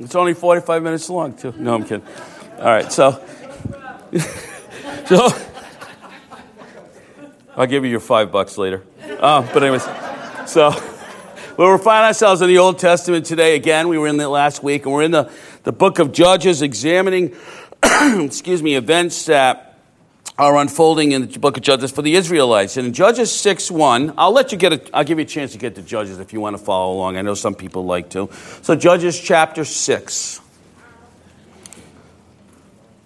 It's only 45 minutes long, too. No, I'm kidding. All right, so. so I'll give you your five bucks later. Uh, but, anyways, so. Well, we're finding ourselves in the Old Testament today again. We were in it last week, and we're in the, the book of Judges examining, excuse me, events that are unfolding in the book of Judges for the Israelites. And in Judges 6 1, I'll let you get it, I'll give you a chance to get to Judges if you want to follow along. I know some people like to. So, Judges chapter 6.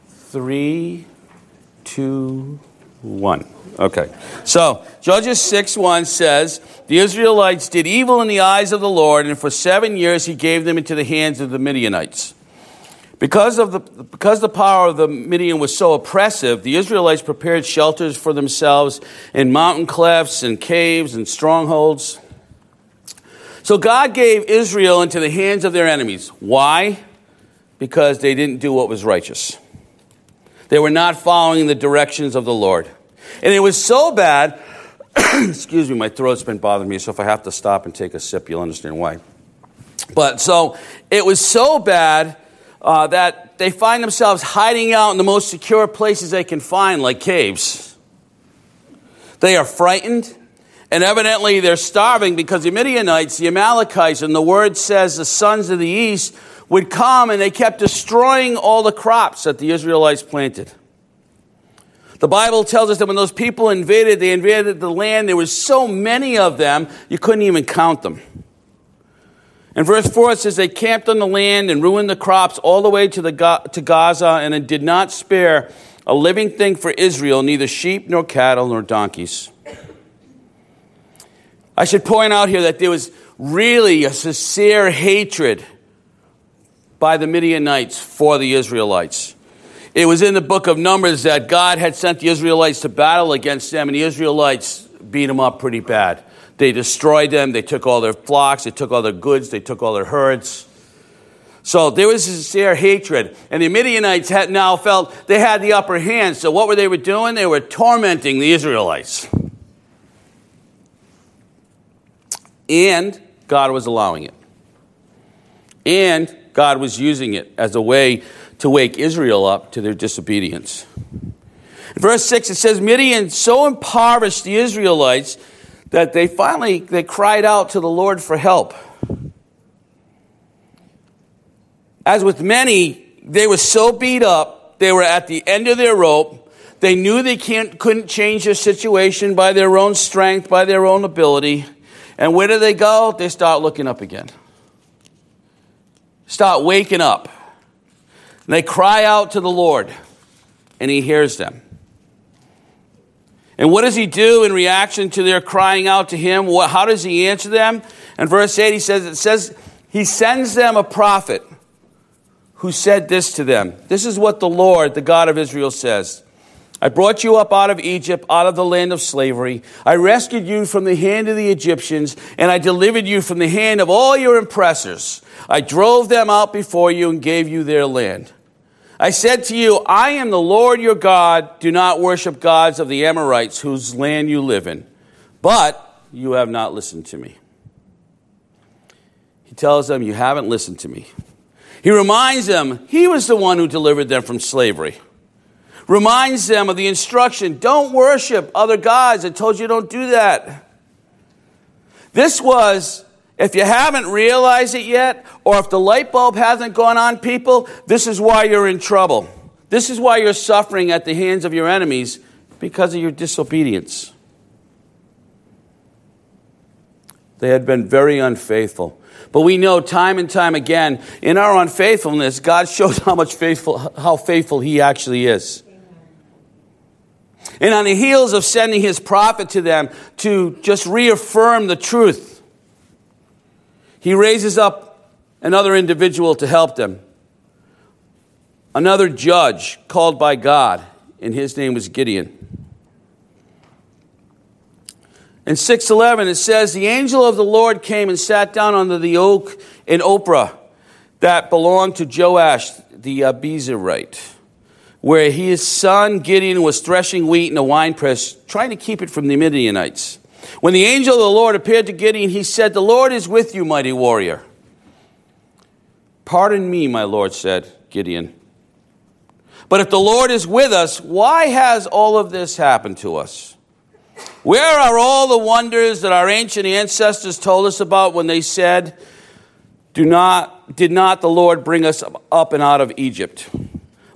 3, 2, 1. Okay. So, Judges 6 1 says, The Israelites did evil in the eyes of the Lord, and for seven years he gave them into the hands of the Midianites. Because, of the, because the power of the Midian was so oppressive, the Israelites prepared shelters for themselves in mountain clefts and caves and strongholds. So God gave Israel into the hands of their enemies. Why? Because they didn't do what was righteous. They were not following the directions of the Lord. And it was so bad, excuse me, my throat's been bothering me, so if I have to stop and take a sip, you'll understand why. But so it was so bad uh, that they find themselves hiding out in the most secure places they can find, like caves. They are frightened, and evidently they're starving because the Midianites, the Amalekites, and the word says the sons of the east would come and they kept destroying all the crops that the Israelites planted. The Bible tells us that when those people invaded, they invaded the land, there was so many of them, you couldn't even count them. In verse 4, it says, They camped on the land and ruined the crops all the way to, the, to Gaza, and it did not spare a living thing for Israel, neither sheep nor cattle nor donkeys. I should point out here that there was really a sincere hatred by the Midianites for the Israelites. It was in the book of Numbers that God had sent the Israelites to battle against them, and the Israelites beat them up pretty bad. They destroyed them. They took all their flocks. They took all their goods. They took all their herds. So there was sincere hatred. And the Midianites had now felt they had the upper hand. So what were they were doing? They were tormenting the Israelites. And God was allowing it. And God was using it as a way to wake Israel up to their disobedience. In verse 6, it says, Midian so impoverished the Israelites that they finally they cried out to the Lord for help. As with many, they were so beat up, they were at the end of their rope. They knew they can't, couldn't change their situation by their own strength, by their own ability. And where do they go? They start looking up again. Start waking up. And they cry out to the Lord, and He hears them. And what does he do in reaction to their crying out to him? What, how does he answer them? In verse 8, he says, it says, he sends them a prophet who said this to them. This is what the Lord, the God of Israel, says. I brought you up out of Egypt, out of the land of slavery. I rescued you from the hand of the Egyptians, and I delivered you from the hand of all your oppressors. I drove them out before you and gave you their land. I said to you, I am the Lord your God. Do not worship gods of the Amorites whose land you live in. But you have not listened to me. He tells them, You haven't listened to me. He reminds them, He was the one who delivered them from slavery. Reminds them of the instruction don't worship other gods. I told you don't do that. This was if you haven't realized it yet, or if the light bulb hasn't gone on, people, this is why you're in trouble. This is why you're suffering at the hands of your enemies because of your disobedience. They had been very unfaithful. But we know time and time again, in our unfaithfulness, God shows how much faithful, how faithful He actually is. And on the heels of sending His prophet to them to just reaffirm the truth, he raises up another individual to help them, another judge called by God, and his name was Gideon. In 611, it says, The angel of the Lord came and sat down under the oak in Ophrah that belonged to Joash the Abiezrite, where his son Gideon was threshing wheat in a winepress, trying to keep it from the Midianites. When the angel of the Lord appeared to Gideon, he said, The Lord is with you, mighty warrior. Pardon me, my Lord said, Gideon. But if the Lord is with us, why has all of this happened to us? Where are all the wonders that our ancient ancestors told us about when they said, Do not, Did not the Lord bring us up and out of Egypt?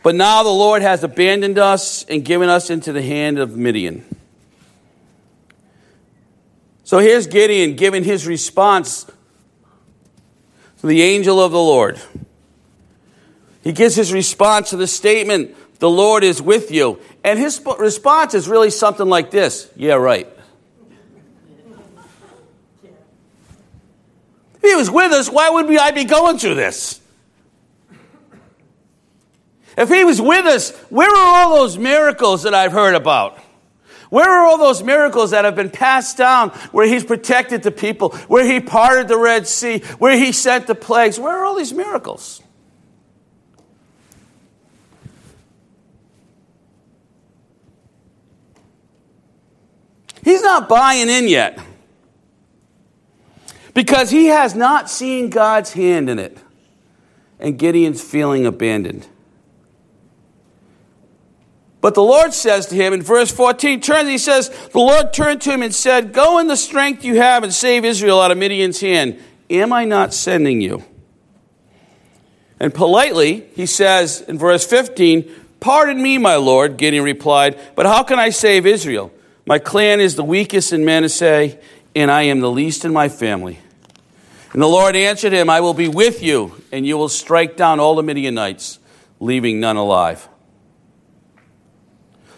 But now the Lord has abandoned us and given us into the hand of Midian. So here's Gideon giving his response to the angel of the Lord. He gives his response to the statement, The Lord is with you. And his response is really something like this Yeah, right. If he was with us, why would I be going through this? If he was with us, where are all those miracles that I've heard about? Where are all those miracles that have been passed down where he's protected the people, where he parted the Red Sea, where he sent the plagues? Where are all these miracles? He's not buying in yet because he has not seen God's hand in it. And Gideon's feeling abandoned. But the Lord says to him in verse 14, turns, he says, The Lord turned to him and said, Go in the strength you have and save Israel out of Midian's hand. Am I not sending you? And politely, he says in verse 15, Pardon me, my Lord, Gideon replied, but how can I save Israel? My clan is the weakest in Manasseh, and I am the least in my family. And the Lord answered him, I will be with you, and you will strike down all the Midianites, leaving none alive.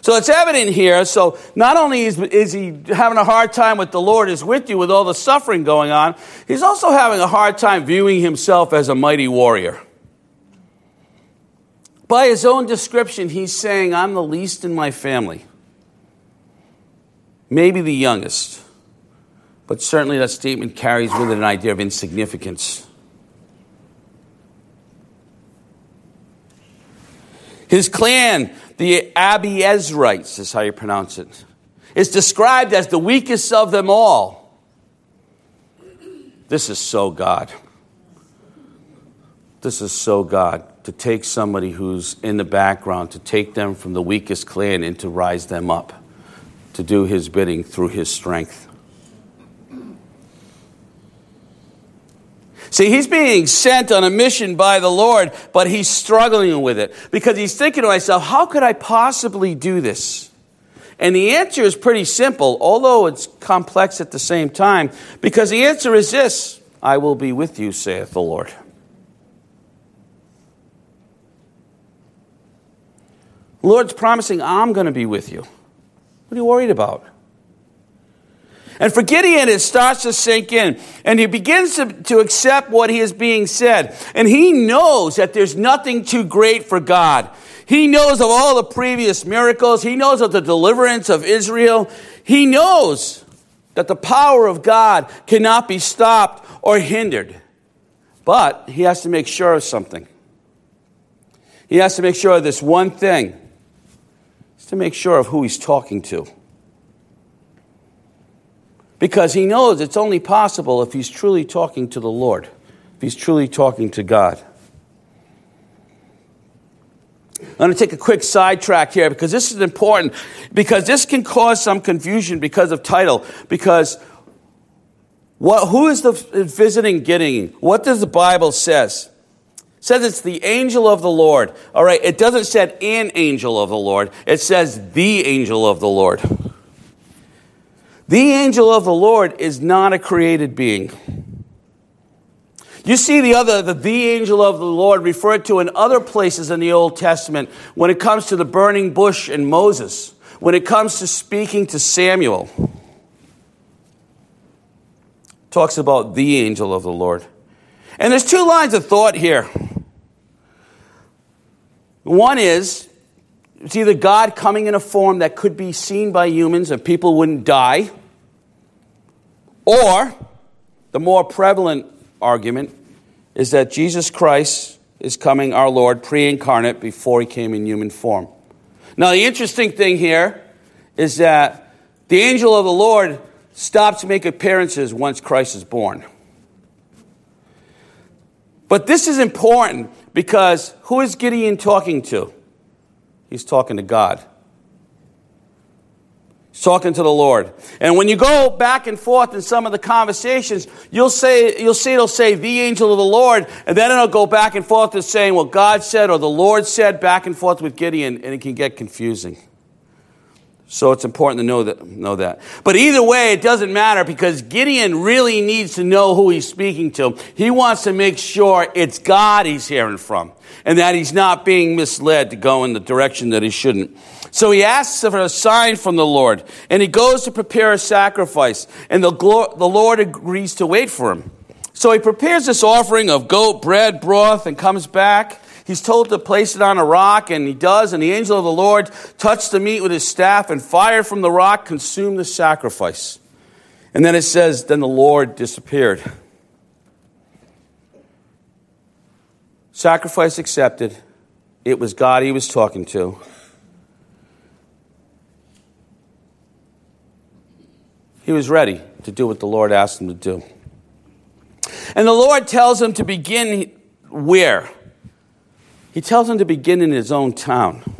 So it's evident here. So not only is, is he having a hard time with the Lord is with you with all the suffering going on, he's also having a hard time viewing himself as a mighty warrior. By his own description, he's saying, I'm the least in my family. Maybe the youngest. But certainly that statement carries with it an idea of insignificance. His clan the Abiezrites is how you pronounce it, is described as the weakest of them all. This is so God. This is so God to take somebody who's in the background, to take them from the weakest clan and to rise them up, to do his bidding through his strength. See, he's being sent on a mission by the Lord, but he's struggling with it because he's thinking to himself, how could I possibly do this? And the answer is pretty simple, although it's complex at the same time, because the answer is this I will be with you, saith the Lord. The Lord's promising, I'm going to be with you. What are you worried about? And for Gideon, it starts to sink in. And he begins to, to accept what he is being said. And he knows that there's nothing too great for God. He knows of all the previous miracles. He knows of the deliverance of Israel. He knows that the power of God cannot be stopped or hindered. But he has to make sure of something. He has to make sure of this one thing. Is to make sure of who he's talking to because he knows it's only possible if he's truly talking to the Lord, if he's truly talking to God. I'm going to take a quick sidetrack here because this is important, because this can cause some confusion because of title. Because what, who is the visiting Gideon? What does the Bible says? It says it's the angel of the Lord. All right, it doesn't say an angel of the Lord. It says the angel of the Lord. The angel of the Lord is not a created being. You see the other, the, the angel of the Lord referred to in other places in the Old Testament when it comes to the burning bush and Moses, when it comes to speaking to Samuel. Talks about the angel of the Lord. And there's two lines of thought here. One is it's either God coming in a form that could be seen by humans and people wouldn't die, or the more prevalent argument is that Jesus Christ is coming, our Lord, pre incarnate before he came in human form. Now, the interesting thing here is that the angel of the Lord stops to make appearances once Christ is born. But this is important because who is Gideon talking to? He's talking to God. He's talking to the Lord. And when you go back and forth in some of the conversations, you'll say you'll see it'll say the angel of the Lord, and then it'll go back and forth to saying what God said or the Lord said back and forth with Gideon, and it can get confusing. So it's important to know that, know that. But either way, it doesn't matter because Gideon really needs to know who he's speaking to. He wants to make sure it's God he's hearing from and that he's not being misled to go in the direction that he shouldn't. So he asks for a sign from the Lord and he goes to prepare a sacrifice and the, the Lord agrees to wait for him. So he prepares this offering of goat, bread, broth and comes back He's told to place it on a rock, and he does. And the angel of the Lord touched the meat with his staff, and fire from the rock consumed the sacrifice. And then it says, Then the Lord disappeared. Sacrifice accepted. It was God he was talking to. He was ready to do what the Lord asked him to do. And the Lord tells him to begin where? He tells him to begin in his own town.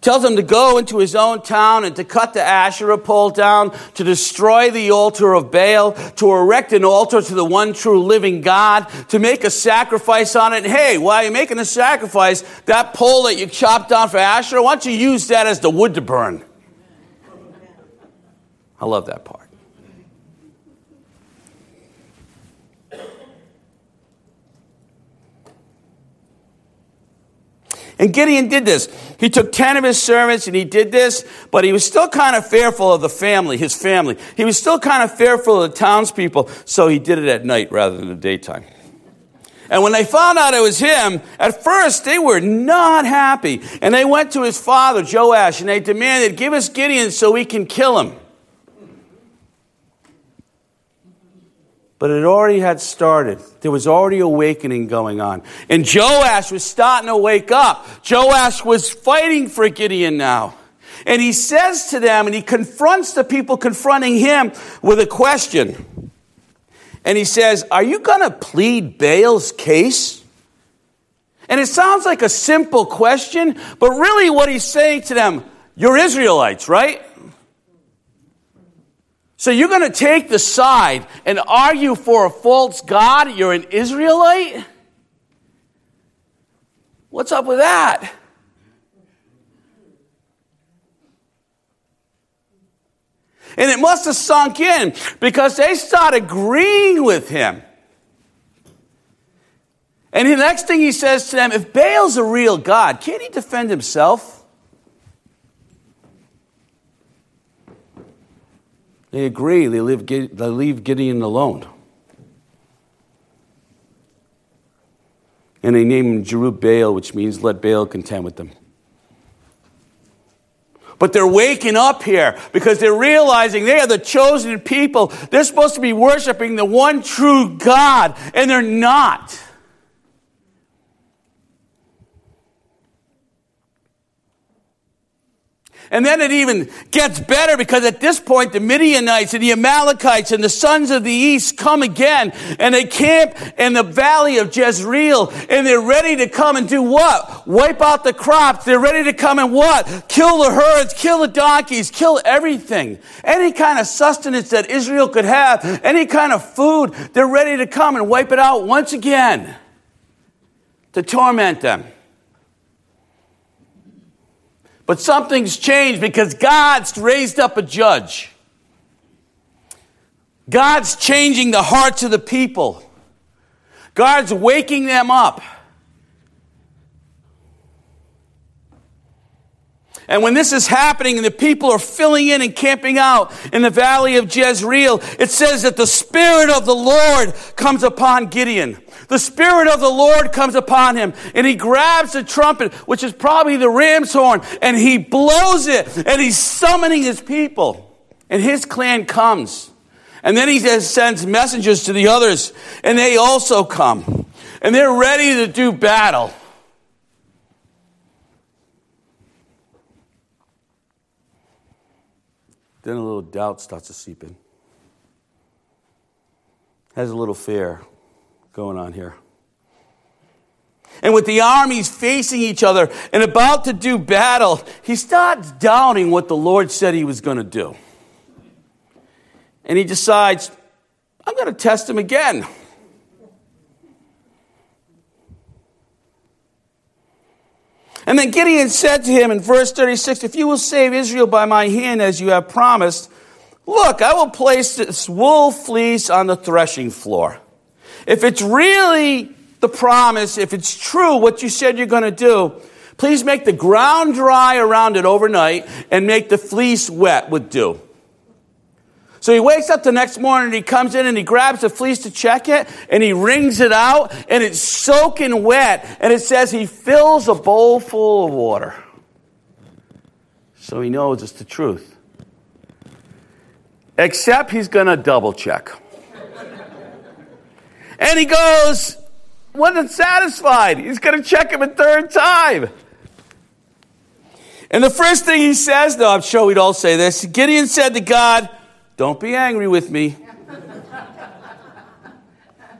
Tells him to go into his own town and to cut the Asherah pole down, to destroy the altar of Baal, to erect an altar to the one true living God, to make a sacrifice on it. Hey, while you're making a sacrifice, that pole that you chopped down for Asherah, why don't you use that as the wood to burn? I love that part. And Gideon did this. He took 10 of his servants and he did this, but he was still kind of fearful of the family, his family. He was still kind of fearful of the townspeople, so he did it at night rather than the daytime. And when they found out it was him, at first they were not happy. And they went to his father, Joash, and they demanded, Give us Gideon so we can kill him. But it already had started. There was already awakening going on. And Joash was starting to wake up. Joash was fighting for Gideon now. And he says to them, and he confronts the people confronting him with a question. And he says, Are you going to plead Baal's case? And it sounds like a simple question, but really what he's saying to them, You're Israelites, right? So you're going to take the side and argue for a false God? You're an Israelite? What's up with that? And it must have sunk in because they start agreeing with him. And the next thing he says to them if Baal's a real God, can't he defend himself? They agree, they leave, they leave Gideon alone. And they name him Jerubbaal, which means let Baal contend with them. But they're waking up here because they're realizing they are the chosen people. They're supposed to be worshiping the one true God, and they're not. And then it even gets better because at this point, the Midianites and the Amalekites and the sons of the east come again and they camp in the valley of Jezreel and they're ready to come and do what? Wipe out the crops. They're ready to come and what? Kill the herds, kill the donkeys, kill everything. Any kind of sustenance that Israel could have, any kind of food, they're ready to come and wipe it out once again to torment them. But something's changed because God's raised up a judge. God's changing the hearts of the people. God's waking them up. And when this is happening and the people are filling in and camping out in the valley of Jezreel, it says that the Spirit of the Lord comes upon Gideon. The Spirit of the Lord comes upon him and he grabs the trumpet, which is probably the ram's horn, and he blows it and he's summoning his people. And his clan comes. And then he sends messengers to the others and they also come. And they're ready to do battle. Then a little doubt starts to seep in. Has a little fear. going on here. And with the armies facing each other and about to do battle, he starts doubting what the Lord said he was going to do. And he decides, I'm going to test him again. And then Gideon said to him in verse 36 If you will save Israel by my hand as you have promised, look, I will place this wool fleece on the threshing floor. If it's really the promise, if it's true what you said you're going to do, please make the ground dry around it overnight and make the fleece wet with dew. So he wakes up the next morning and he comes in and he grabs the fleece to check it and he wrings it out and it's soaking wet and it says he fills a bowl full of water. So he knows it's the truth. Except he's going to double check. and he goes, wasn't satisfied. He's going to check him a third time. And the first thing he says, though, I'm sure we'd all say this Gideon said to God, Don't be angry with me.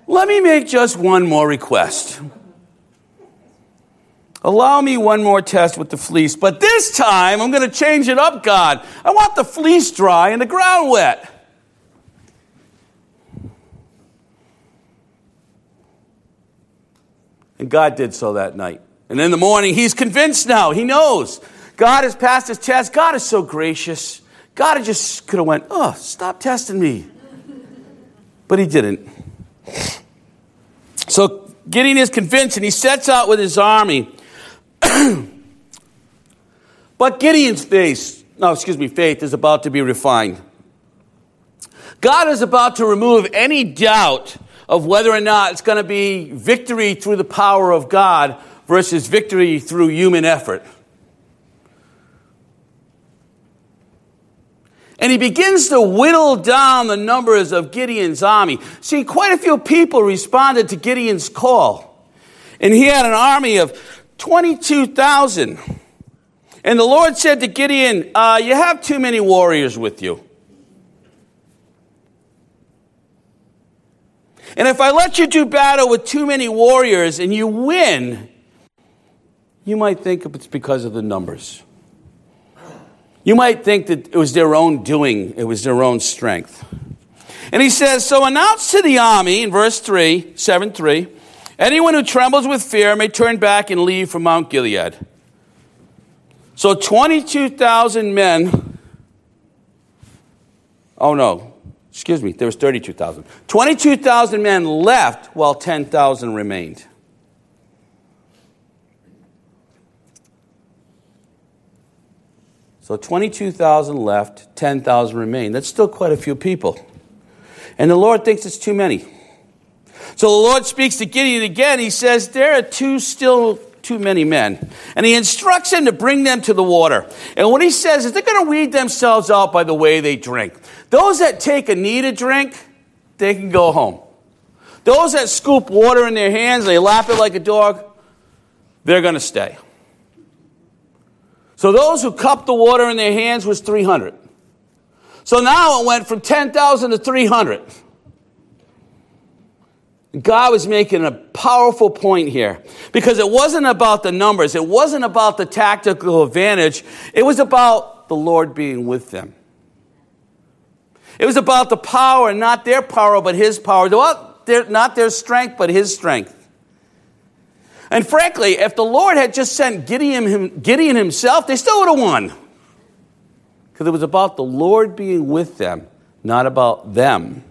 Let me make just one more request. Allow me one more test with the fleece, but this time I'm going to change it up, God. I want the fleece dry and the ground wet. And God did so that night. And in the morning, he's convinced now. He knows. God has passed his test. God is so gracious. God just could have went, oh, stop testing me. But he didn't. So Gideon is convinced and he sets out with his army. but Gideon's faith, no, excuse me, faith is about to be refined. God is about to remove any doubt of whether or not it's going to be victory through the power of God versus victory through human effort. And he begins to whittle down the numbers of Gideon's army. See, quite a few people responded to Gideon's call. And he had an army of 22,000. And the Lord said to Gideon, uh, You have too many warriors with you. And if I let you do battle with too many warriors and you win, you might think it's because of the numbers. You might think that it was their own doing, it was their own strength. And he says, So announce to the army in verse 3, 7 3, anyone who trembles with fear may turn back and leave from Mount Gilead. So 22,000 men, oh no, excuse me, there was 32,000. 22,000 men left while 10,000 remained. So 22,000 left, 10,000 remain. That's still quite a few people. And the Lord thinks it's too many. So the Lord speaks to Gideon again. He says, There are two still too many men. And he instructs him to bring them to the water. And what he says is they're going to weed themselves out by the way they drink. Those that take a needed drink, they can go home. Those that scoop water in their hands, they lap it like a dog, they're going to stay. So those who cupped the water in their hands was 300. So now it went from 10,000 to 300. God was making a powerful point here because it wasn't about the numbers, it wasn't about the tactical advantage, it was about the Lord being with them. It was about the power, not their power, but his power. Not their strength, but his strength. And frankly, if the Lord had just sent Gideon, Gideon himself, they still would have won. Because it was about the Lord being with them, not about them.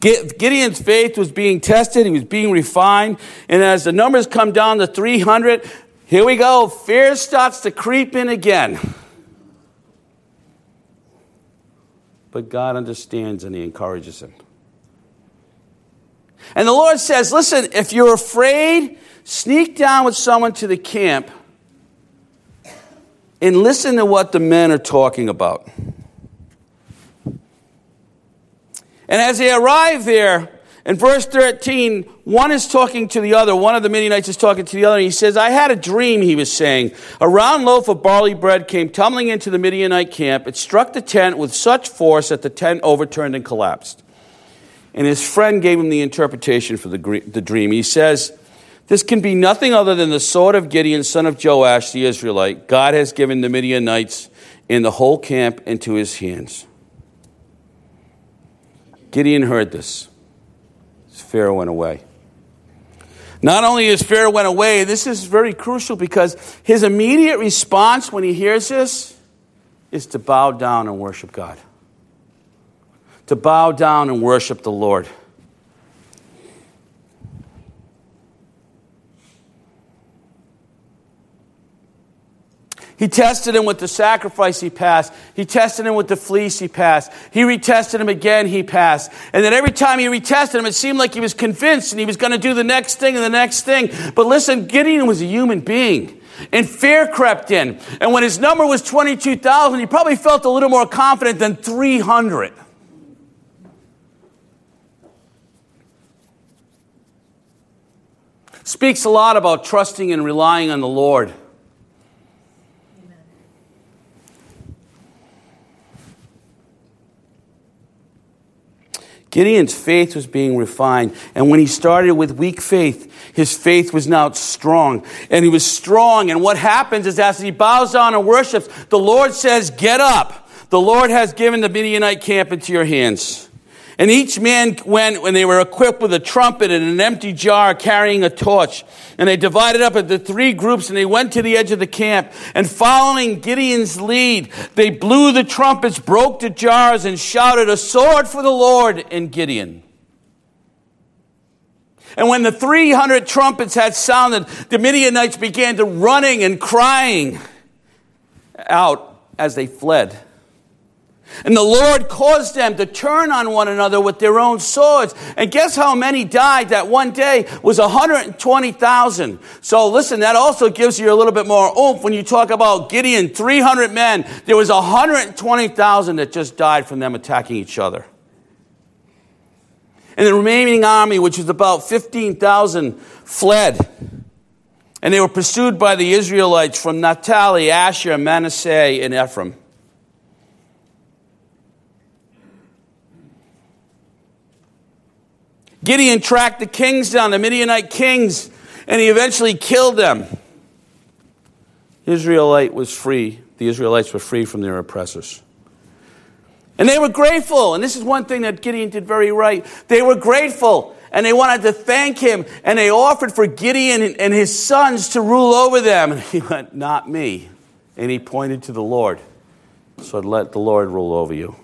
Gideon's faith was being tested, he was being refined, and as the numbers come down to 300, here we go, fear starts to creep in again. but God understands and He encourages him. And the Lord says, Listen, if you're afraid, sneak down with someone to the camp and listen to what the men are talking about. And as they arrive there, in verse 13, one is talking to the other. One of the Midianites is talking to the other. And he says, I had a dream, he was saying. A round loaf of barley bread came tumbling into the Midianite camp. It struck the tent with such force that the tent overturned and collapsed. And his friend gave him the interpretation for the, the dream. He says, This can be nothing other than the sword of Gideon, son of Joash, the Israelite. God has given the Midianites and the whole camp into his hands. Gideon heard this. Pharaoh went away. Not only is Pharaoh went away, this is very crucial because his immediate response when he hears this is to bow down and worship God. To bow down and worship the Lord. He tested him with the sacrifice, he passed. He tested him with the fleece, he passed. He retested him again, he passed. And then every time he retested him, it seemed like he was convinced and he was going to do the next thing and the next thing. But listen, Gideon was a human being. And fear crept in. And when his number was 22,000, he probably felt a little more confident than 300. Speaks a lot about trusting and relying on the Lord. Gideon's faith was being refined. And when he started with weak faith, his faith was now strong. And he was strong. And what happens is as he bows down and worships, the Lord says, Get up. The Lord has given the Midianite camp into your hands. And each man went when they were equipped with a trumpet and an empty jar carrying a torch. And they divided up into three groups and they went to the edge of the camp. And following Gideon's lead, they blew the trumpets, broke the jars, and shouted, A sword for the Lord and Gideon. And when the 300 trumpets had sounded, the Midianites began to running and crying out as they fled. And the Lord caused them to turn on one another with their own swords. And guess how many died that one day was 120,000. So listen, that also gives you a little bit more oomph when you talk about Gideon, 300 men. There was 120,000 that just died from them attacking each other. And the remaining army, which was about 15,000, fled. And they were pursued by the Israelites from Naphtali, Asher, Manasseh, and Ephraim. Gideon tracked the kings down, the Midianite kings, and he eventually killed them. Israelite was free. The Israelites were free from their oppressors. And they were grateful. And this is one thing that Gideon did very right. They were grateful and they wanted to thank him and they offered for Gideon and his sons to rule over them. And he went, Not me. And he pointed to the Lord. So let the Lord rule over you.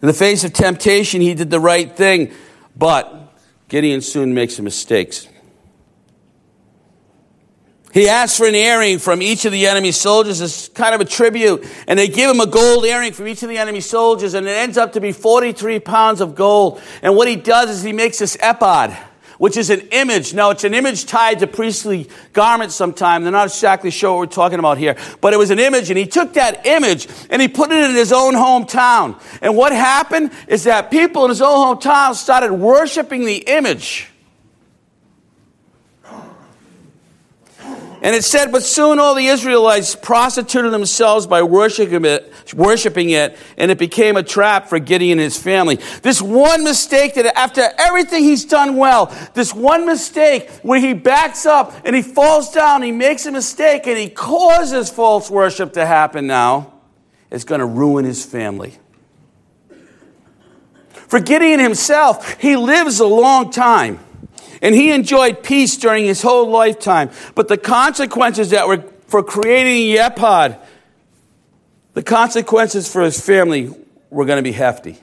In the face of temptation, he did the right thing, but Gideon soon makes some mistakes. He asks for an earring from each of the enemy soldiers. As kind of a tribute, and they give him a gold earring from each of the enemy soldiers, and it ends up to be 43 pounds of gold. And what he does is he makes this ephod which is an image. Now, it's an image tied to priestly garments sometimes. They're not exactly sure what we're talking about here. But it was an image, and he took that image and he put it in his own hometown. And what happened is that people in his own hometown started worshiping the image. And it said, But soon all the Israelites prostituted themselves by worshiping it, worshiping it, and it became a trap for Gideon and his family. This one mistake that after everything he's done well, this one mistake where he backs up and he falls down, he makes a mistake, and he causes false worship to happen now, is going to ruin his family. For Gideon himself, he lives a long time. And he enjoyed peace during his whole lifetime. But the consequences that were for creating ephod, the consequences for his family were going to be hefty.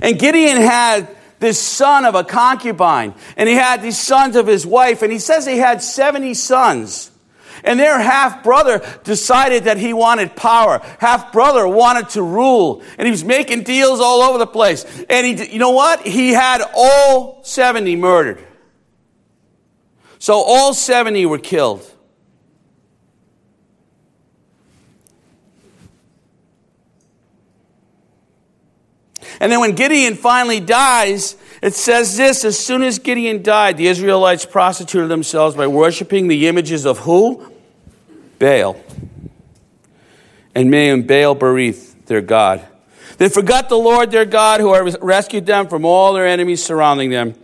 And Gideon had this son of a concubine, and he had these sons of his wife, and he says he had 70 sons. And their half brother decided that he wanted power. Half brother wanted to rule. And he was making deals all over the place. And he, you know what? He had all 70 murdered. So all 70 were killed. And then when Gideon finally dies, it says this as soon as Gideon died, the Israelites prostituted themselves by worshiping the images of who? Baal. and made Baal Berith their God. They forgot the Lord their God who rescued them from all their enemies surrounding them,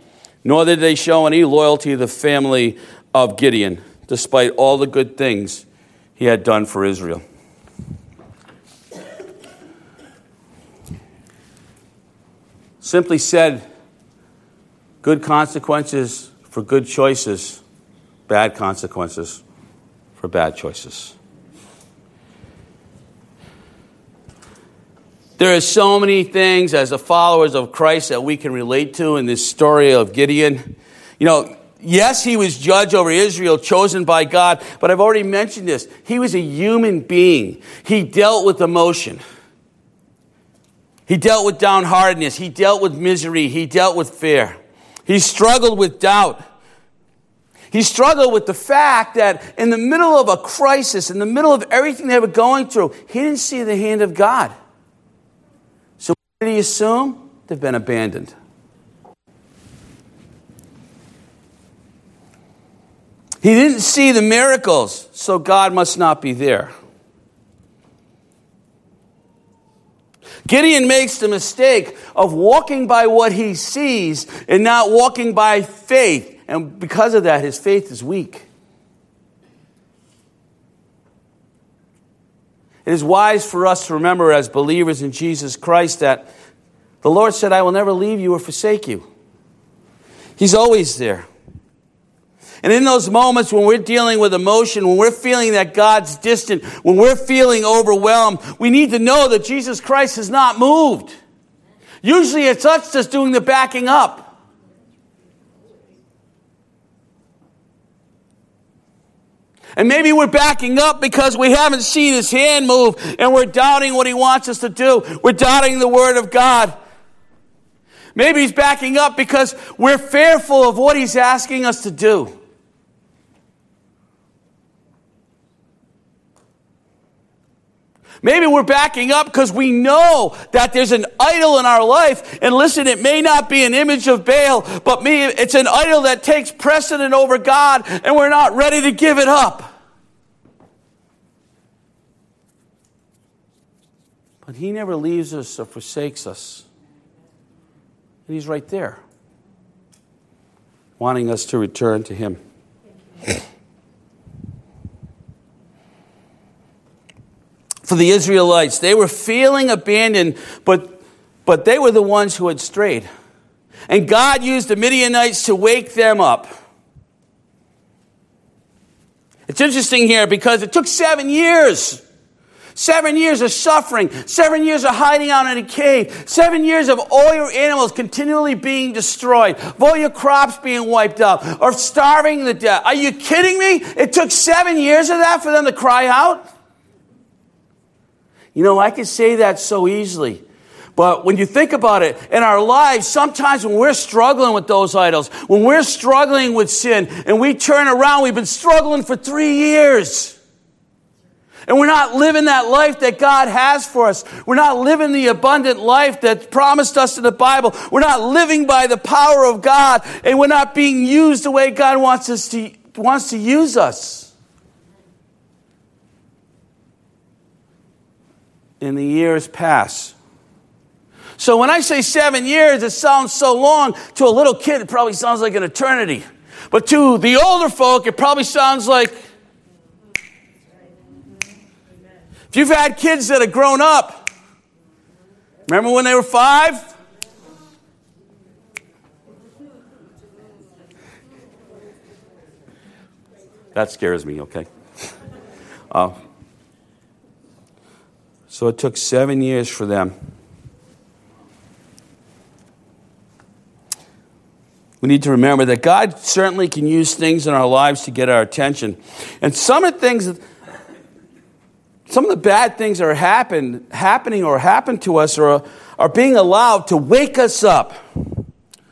nor did they show any loyalty to the family of Gideon, despite all the good things he had done for Israel. Simply said, good consequences for good choices, bad consequences for bad choices. There are so many things as the followers of Christ that we can relate to in this story of Gideon. You know, yes, he was judge over Israel, chosen by God, but I've already mentioned this. He was a human being. He dealt with emotion. He dealt with downheartedness. He dealt with misery. He dealt with fear. He struggled with doubt. He struggled with the fact that in the middle of a crisis, in the middle of everything they were going through, he didn't see the hand of God. So what did he assume? They've been abandoned. He didn't see the miracles, so God must not be there. Gideon makes the mistake of walking by what he sees and not walking by faith. And because of that, his faith is weak. It is wise for us to remember as believers in Jesus Christ that the Lord said, I will never leave you or forsake you. He's always there. And in those moments when we're dealing with emotion, when we're feeling that God's distant, when we're feeling overwhelmed, we need to know that Jesus Christ has not moved. Usually it's us just doing the backing up. And maybe we're backing up because we haven't seen his hand move and we're doubting what he wants us to do. We're doubting the word of God. Maybe he's backing up because we're fearful of what he's asking us to do. Maybe we're backing up because we know that there's an idol in our life. And listen, it may not be an image of Baal, but me, it's an idol that takes precedent over God, and we're not ready to give it up. But He never leaves us or forsakes us. And He's right there, wanting us to return to Him. for the Israelites. They were feeling abandoned, but, but they were the ones who had strayed. And God used the Midianites to wake them up. It's interesting here because it took seven years. Seven years of suffering, seven years of hiding out in a cave, seven years of all your animals continually being destroyed, of all your crops being wiped out, or starving to death. Are you kidding me? It took seven years of that for them to cry out? You know, I can say that so easily. But when you think about it, in our lives, sometimes when we're struggling with those idols, when we're struggling with sin, and we turn around, we've been struggling for three years. And we're not living that life that God has for us. We're not living the abundant life that's promised us in the Bible. We're not living by the power of God, and we're not being used the way God wants us to, wants to use us. And the years pass. So when I say seven years, it sounds so long. To a little kid, it probably sounds like an eternity. But to the older folk, it probably sounds like. If you've had kids that have grown up, remember when they were five? That scares me, okay? Uh, so it took seven years for them. We need to remember that God certainly can use things in our lives to get our attention. And some of the things, some of the bad things that are happen, happening or happen to us are, are being allowed to wake us up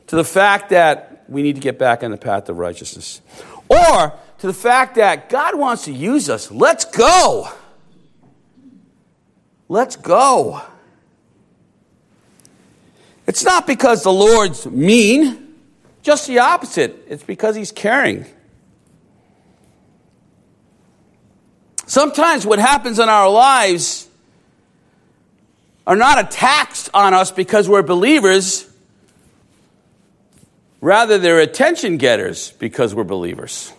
to the fact that we need to get back on the path of righteousness. Or to the fact that God wants to use us. Let's go. Let's go. It's not because the Lord's mean, just the opposite. It's because He's caring. Sometimes what happens in our lives are not a tax on us because we're believers. Rather, they're attention getters because we're believers.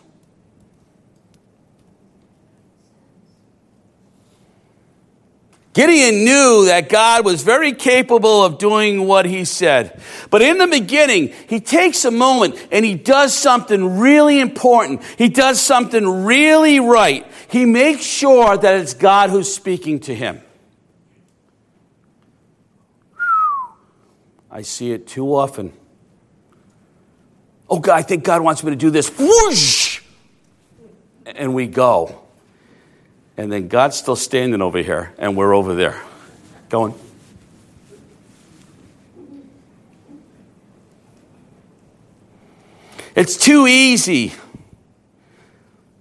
Gideon knew that God was very capable of doing what he said. But in the beginning, he takes a moment and he does something really important. He does something really right. He makes sure that it's God who's speaking to him. I see it too often. Oh, God, I think God wants me to do this. Whoosh! And we go. And then God's still standing over here, and we're over there. Going. It's too easy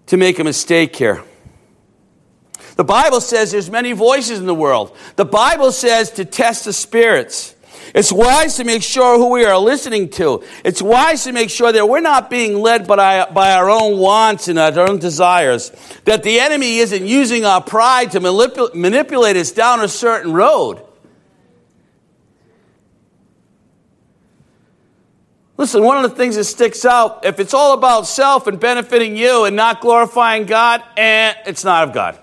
to make a mistake here. The Bible says there's many voices in the world. The Bible says to test the spirits. It's wise to make sure who we are listening to. It's wise to make sure that we're not being led by, by our own wants and our own desires. That the enemy isn't using our pride to manipul- manipulate us down a certain road. Listen, one of the things that sticks out, if it's all about self and benefiting you and not glorifying God, eh, it's not of God.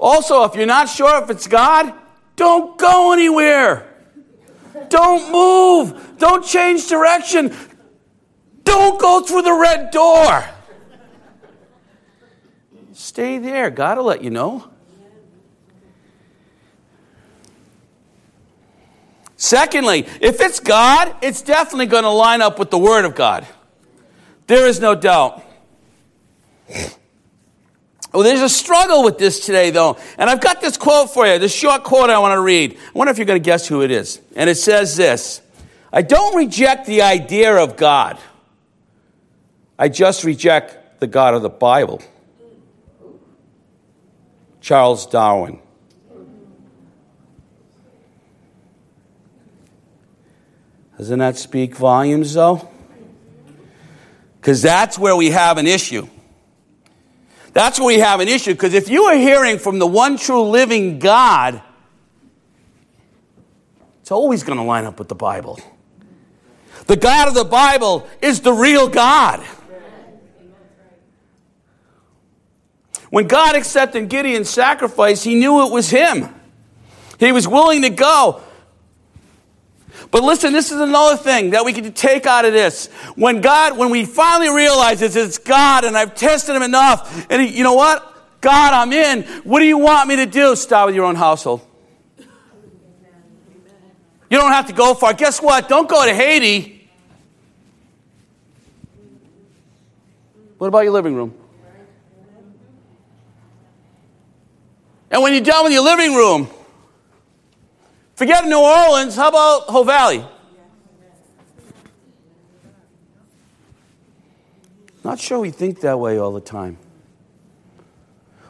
Also, if you're not sure if it's God, don't go anywhere. Don't move. Don't change direction. Don't go through the red door. Stay there. God will let you know. Secondly, if it's God, it's definitely going to line up with the Word of God. There is no doubt. Well, there's a struggle with this today, though. And I've got this quote for you, this short quote I want to read. I wonder if you're going to guess who it is. And it says this I don't reject the idea of God, I just reject the God of the Bible. Charles Darwin. Doesn't that speak volumes, though? Because that's where we have an issue. That's where we have an issue because if you are hearing from the one true living God, it's always going to line up with the Bible. The God of the Bible is the real God. When God accepted Gideon's sacrifice, he knew it was him. He was willing to go. But listen, this is another thing that we can take out of this. When God, when we finally realize it's, it's God and I've tested him enough, and he, you know what? God, I'm in. What do you want me to do? Start with your own household. You don't have to go far. Guess what? Don't go to Haiti. What about your living room? And when you're done with your living room, Forget New Orleans, how about Hope Valley? Not sure we think that way all the time.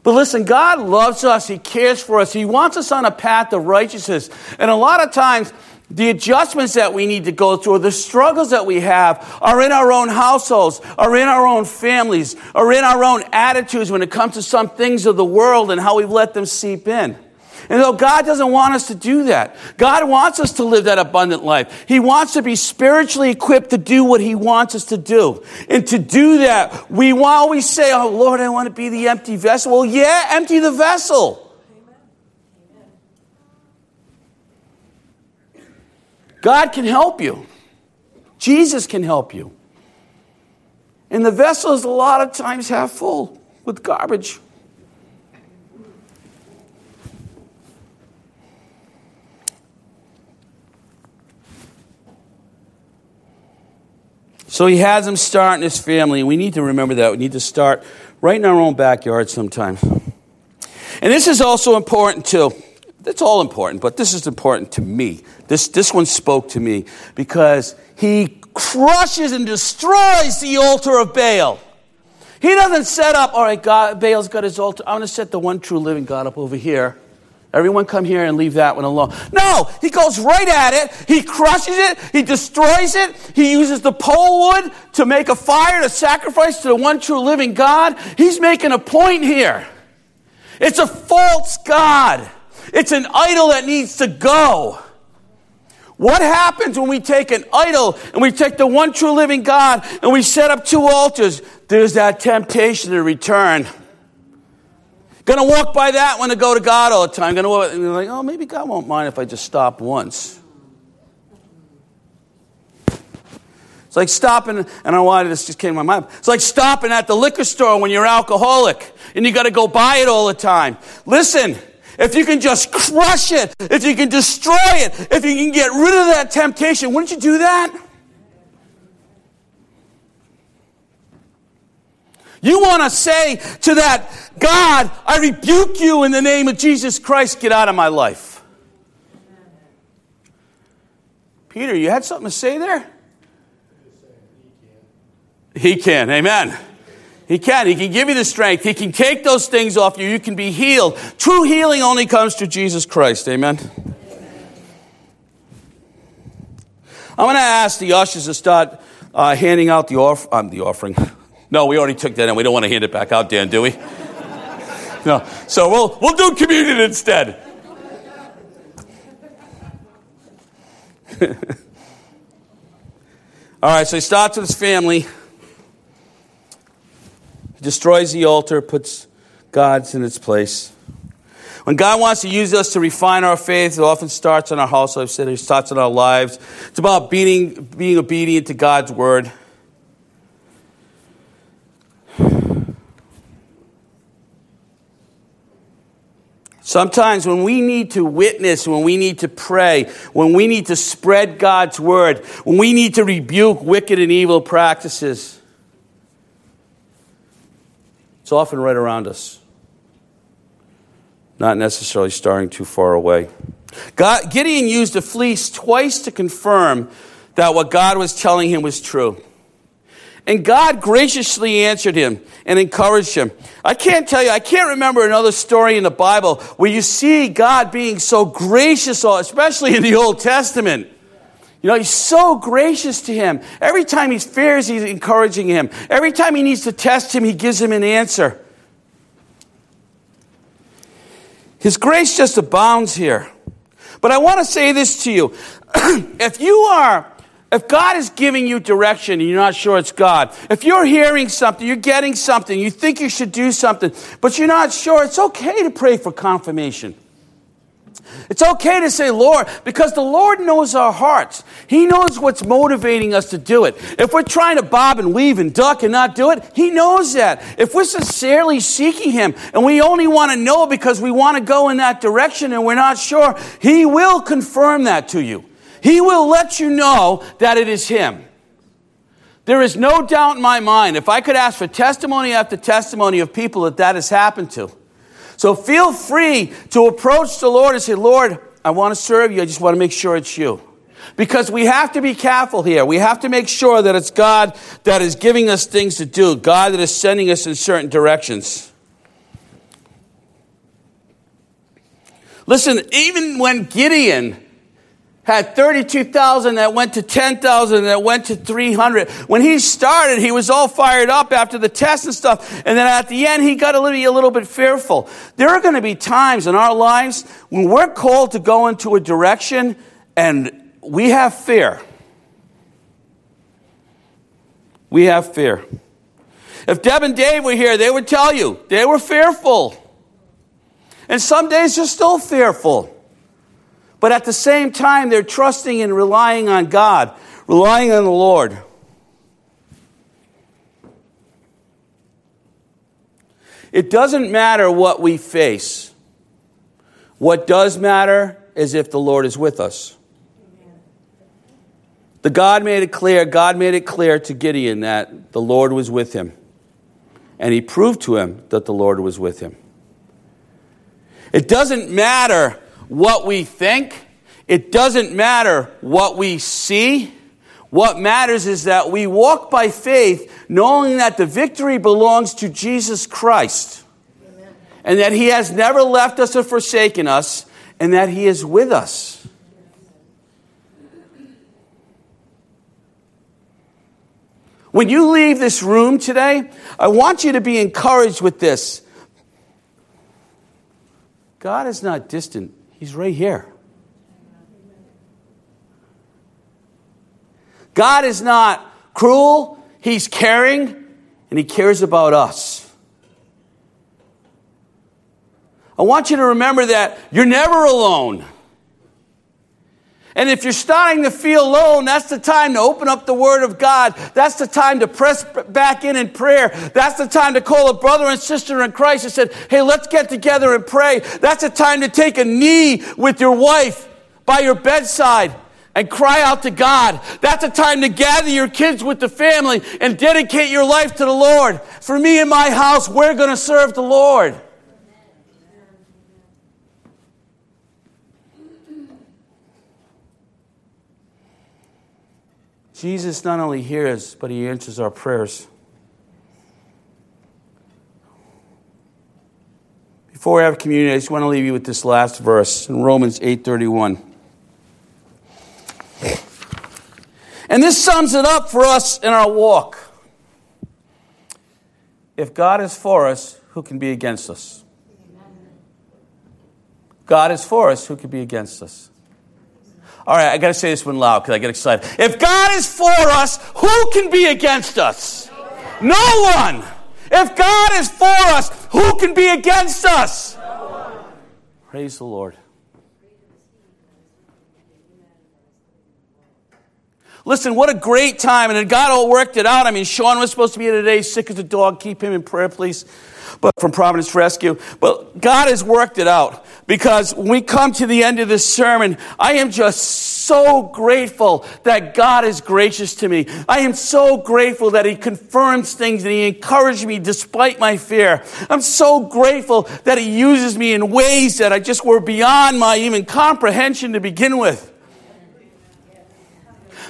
But listen, God loves us. He cares for us. He wants us on a path of righteousness. And a lot of times, the adjustments that we need to go through, or the struggles that we have, are in our own households, are in our own families, are in our own attitudes when it comes to some things of the world and how we've let them seep in. And though God doesn't want us to do that, God wants us to live that abundant life. He wants to be spiritually equipped to do what He wants us to do. And to do that, we always say, Oh Lord, I want to be the empty vessel. Well, yeah, empty the vessel. God can help you. Jesus can help you. And the vessel is a lot of times half full with garbage. So he has him start in his family. We need to remember that. We need to start right in our own backyard sometimes. And this is also important too. It's all important, but this is important to me. This, this one spoke to me because he crushes and destroys the altar of Baal. He doesn't set up, all right, God, Baal's got his altar. I'm going to set the one true living God up over here. Everyone come here and leave that one alone. No, he goes right at it. He crushes it. He destroys it. He uses the pole wood to make a fire to sacrifice to the one true living God. He's making a point here. It's a false God. It's an idol that needs to go. What happens when we take an idol and we take the one true living God and we set up two altars? There's that temptation to return. Gonna walk by that one to go to God all the time. Gonna walk, and like, oh, maybe God won't mind if I just stop once. It's like stopping, and I don't know why this just came to my mind. It's like stopping at the liquor store when you're alcoholic and you got to go buy it all the time. Listen, if you can just crush it, if you can destroy it, if you can get rid of that temptation, wouldn't you do that? You want to say to that God, I rebuke you in the name of Jesus Christ, get out of my life. Peter, you had something to say there? He can. Amen. He can. He can give you the strength. He can take those things off you. You can be healed. True healing only comes through Jesus Christ. Amen. I'm going to ask the ushers to start uh, handing out the, off- um, the offering. No, we already took that and we don't want to hand it back out, Dan, do we? No. So we'll, we'll do communion instead. All right, so he starts with his family. He destroys the altar, puts God's in its place. When God wants to use us to refine our faith, it often starts in our house. I've said it starts in our lives. It's about being, being obedient to God's word. Sometimes when we need to witness, when we need to pray, when we need to spread God's word, when we need to rebuke wicked and evil practices, it's often right around us, not necessarily starting too far away. God, Gideon used a fleece twice to confirm that what God was telling him was true. And God graciously answered him and encouraged him. I can't tell you, I can't remember another story in the Bible where you see God being so gracious, especially in the Old Testament. You know, he's so gracious to him. Every time he fears, he's encouraging him. Every time he needs to test him, he gives him an answer. His grace just abounds here. But I want to say this to you. if you are, if God is giving you direction and you're not sure it's God, if you're hearing something, you're getting something, you think you should do something, but you're not sure, it's okay to pray for confirmation. It's okay to say Lord because the Lord knows our hearts. He knows what's motivating us to do it. If we're trying to bob and weave and duck and not do it, He knows that. If we're sincerely seeking Him and we only want to know because we want to go in that direction and we're not sure, He will confirm that to you. He will let you know that it is Him. There is no doubt in my mind, if I could ask for testimony after testimony of people that that has happened to, so feel free to approach the Lord and say, Lord, I want to serve you. I just want to make sure it's you. Because we have to be careful here. We have to make sure that it's God that is giving us things to do, God that is sending us in certain directions. Listen, even when Gideon had 32,000 that went to 10,000 that went to 300. When he started, he was all fired up after the test and stuff. And then at the end, he got a little, a little bit fearful. There are going to be times in our lives when we're called to go into a direction and we have fear. We have fear. If Deb and Dave were here, they would tell you they were fearful. And some days they're still fearful. But at the same time, they're trusting and relying on God, relying on the Lord. It doesn't matter what we face. What does matter is if the Lord is with us. The God made it clear, God made it clear to Gideon that the Lord was with him. And he proved to him that the Lord was with him. It doesn't matter what we think. It doesn't matter what we see. What matters is that we walk by faith, knowing that the victory belongs to Jesus Christ. Amen. and that He has never left us or forsaken us, and that He is with us. When you leave this room today, I want you to be encouraged with this. God is not distant, He's right here. God is not cruel, He's caring, and He cares about us. I want you to remember that you're never alone. And if you're starting to feel alone, that's the time to open up the Word of God. That's the time to press back in in prayer. That's the time to call a brother and sister in Christ and said, hey, let's get together and pray. That's the time to take a knee with your wife by your bedside and cry out to God. That's a time to gather your kids with the family and dedicate your life to the Lord. For me and my house, we're going to serve the Lord. Jesus not only hears, but he answers our prayers. Before I have communion, I just want to leave you with this last verse in Romans 8:31. And this sums it up for us in our walk. If God is for us, who can be against us? God is for us, who can be against us? All right, I got to say this one loud because I get excited. If God is for us, who can be against us? No one. If God is for us, who can be against us? Praise the Lord. Listen, what a great time. And God all worked it out. I mean, Sean was supposed to be here today, sick as a dog. Keep him in prayer, please but from Providence Rescue. But God has worked it out because when we come to the end of this sermon, I am just so grateful that God is gracious to me. I am so grateful that He confirms things and He encouraged me despite my fear. I'm so grateful that He uses me in ways that I just were beyond my even comprehension to begin with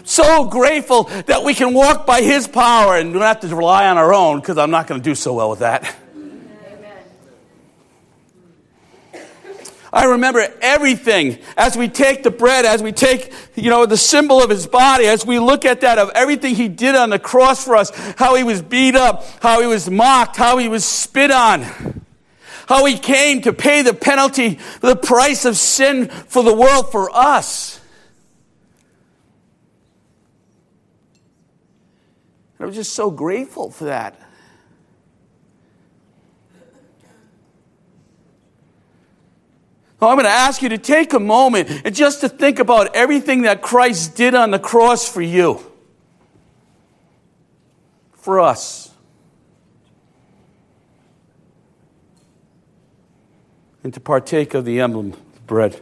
so grateful that we can walk by His power and don't have to rely on our own because I'm not going to do so well with that. I remember everything as we take the bread, as we take, you know, the symbol of his body, as we look at that of everything he did on the cross for us, how he was beat up, how he was mocked, how he was spit on, how he came to pay the penalty, the price of sin for the world for us. I was just so grateful for that. I'm going to ask you to take a moment and just to think about everything that Christ did on the cross for you, for us. And to partake of the emblem, bread.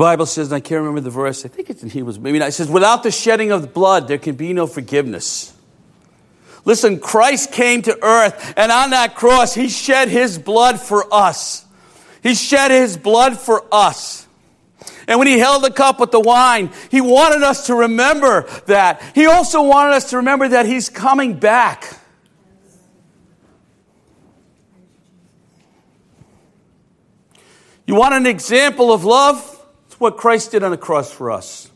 Bible says, and I can't remember the verse, I think it's in Hebrews, maybe not. It says, without the shedding of blood, there can be no forgiveness. Listen, Christ came to earth, and on that cross, he shed his blood for us. He shed his blood for us. And when he held the cup with the wine, he wanted us to remember that. He also wanted us to remember that he's coming back. You want an example of love? What Christ did on the cross for us.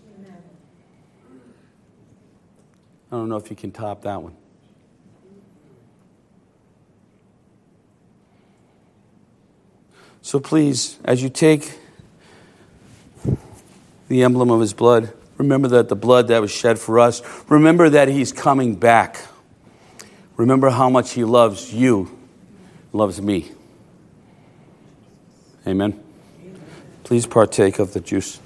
I don't know if you can top that one. So please, as you take the emblem of his blood, remember that the blood that was shed for us, remember that he's coming back. Remember how much he loves you, loves me. Amen. Please partake of the juice.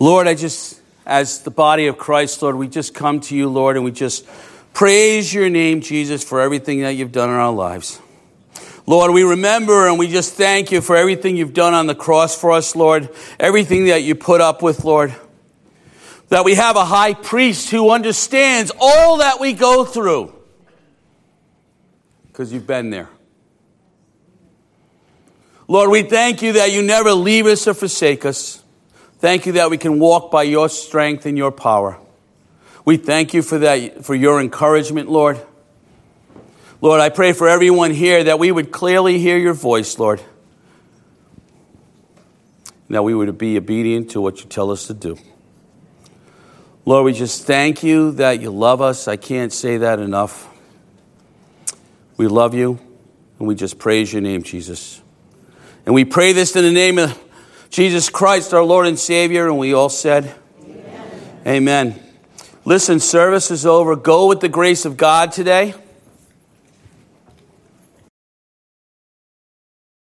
Lord, I just as the body of Christ, Lord, we just come to you, Lord, and we just praise your name, Jesus, for everything that you've done in our lives. Lord, we remember and we just thank you for everything you've done on the cross for us, Lord, everything that you put up with, Lord. That we have a high priest who understands all that we go through because you've been there. Lord, we thank you that you never leave us or forsake us. Thank you that we can walk by your strength and your power. We thank you for that, for your encouragement, Lord. Lord, I pray for everyone here that we would clearly hear your voice, Lord. That we would be obedient to what you tell us to do. Lord, we just thank you that you love us. I can't say that enough. We love you, and we just praise your name, Jesus. And we pray this in the name of Jesus Christ, our Lord and Savior, and we all said, Amen. Amen. Listen, service is over. Go with the grace of God today.